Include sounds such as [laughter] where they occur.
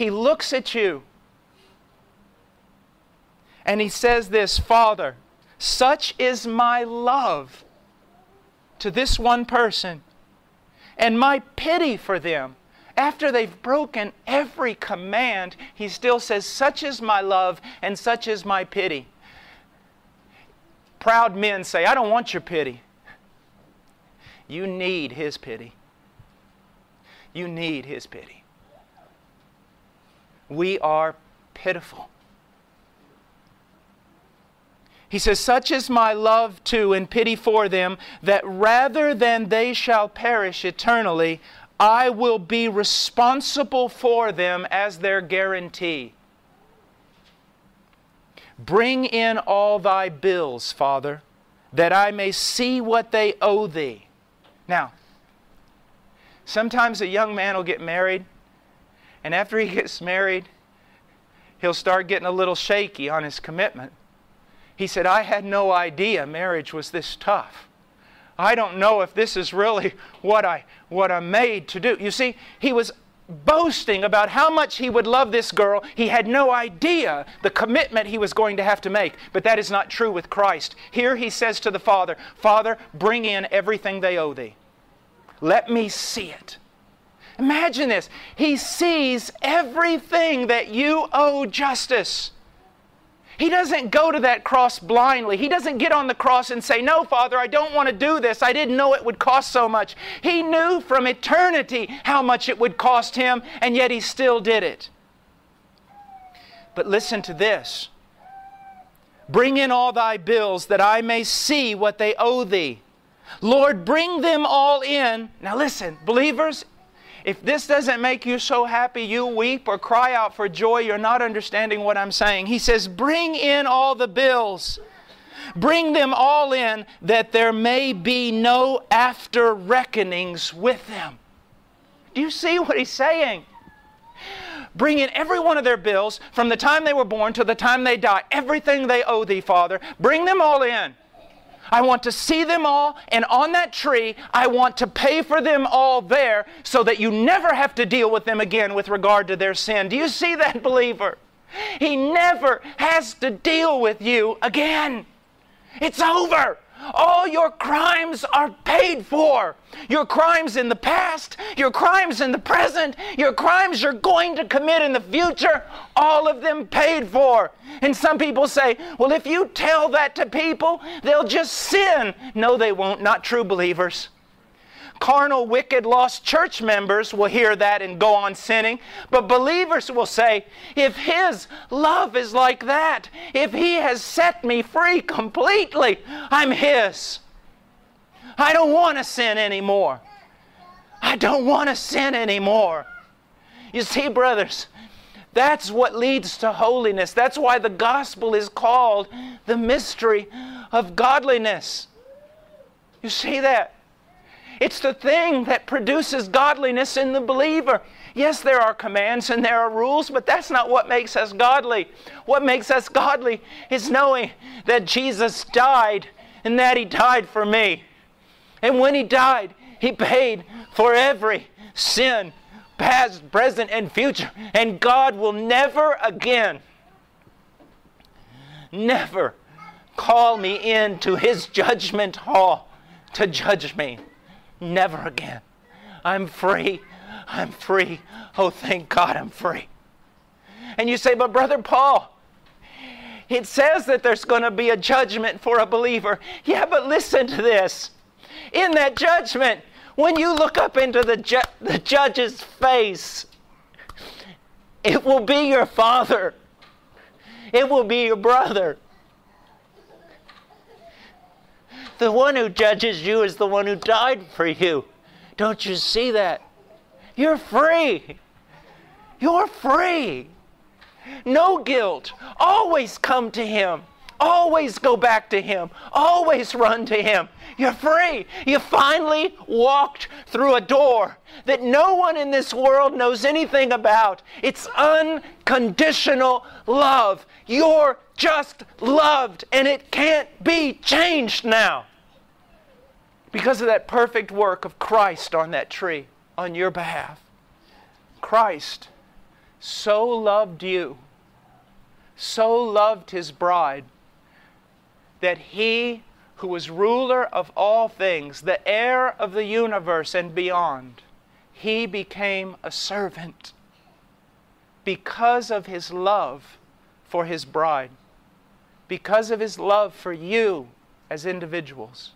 he looks at you and he says this Father, such is my love to this one person and my pity for them. After they've broken every command, he still says, Such is my love and such is my pity. Proud men say, I don't want your pity. You need his pity. You need his pity. We are pitiful. He says, Such is my love to and pity for them, that rather than they shall perish eternally, I will be responsible for them as their guarantee. Bring in all thy bills, Father, that I may see what they owe thee. Now, sometimes a young man will get married, and after he gets married, he'll start getting a little shaky on his commitment. He said, I had no idea marriage was this tough. I don't know if this is really [laughs] what, I, what I'm made to do. You see, he was boasting about how much he would love this girl. He had no idea the commitment he was going to have to make. But that is not true with Christ. Here he says to the Father, Father, bring in everything they owe thee. Let me see it. Imagine this. He sees everything that you owe justice. He doesn't go to that cross blindly. He doesn't get on the cross and say, No, Father, I don't want to do this. I didn't know it would cost so much. He knew from eternity how much it would cost him, and yet he still did it. But listen to this Bring in all thy bills that I may see what they owe thee. Lord, bring them all in. Now listen, believers, if this doesn't make you so happy you weep or cry out for joy, you're not understanding what I'm saying. He says, Bring in all the bills. Bring them all in that there may be no after reckonings with them. Do you see what he's saying? Bring in every one of their bills from the time they were born to the time they die, everything they owe thee, Father. Bring them all in. I want to see them all, and on that tree, I want to pay for them all there so that you never have to deal with them again with regard to their sin. Do you see that, [laughs] believer? He never has to deal with you again. It's over. All your crimes are paid for. Your crimes in the past, your crimes in the present, your crimes you're going to commit in the future, all of them paid for. And some people say, well, if you tell that to people, they'll just sin. No, they won't. Not true believers carnal, wicked, lost church members will hear that and go on sinning. But believers will say, if His love is like that, if He has set me free completely, I'm His. I don't want to sin anymore. I don't want to sin anymore. You see, brothers, that's what leads to holiness. That's why the gospel is called the mystery of godliness. You see that? It's the thing that produces godliness in the believer. Yes, there are commands and there are rules, but that's not what makes us godly. What makes us godly is knowing that Jesus died and that He died for me. And when He died, He paid for every sin, past, present, and future. And God will never again, never call me into His judgment hall to judge me. Never again. I'm free. I'm free. Oh, thank God I'm free. And you say, but Brother Paul, it says that there's going to be a judgment for a believer. Yeah, but listen to this. In that judgment, when you look up into the, ju- the judge's face, it will be your father, it will be your brother, The one who judges you is the one who died for you. Don't you see that? You're free. You're free. No guilt. Always come to Him. Always go back to Him. Always run to Him. You're free. You finally walked through a door that no one in this world knows anything about. It's unconditional love. You're just loved, and it can't be changed now because of that perfect work of Christ on that tree on your behalf. Christ so loved you, so loved his bride, that he who was ruler of all things, the heir of the universe and beyond, he became a servant because of his love for his bride, because of his love for you as individuals.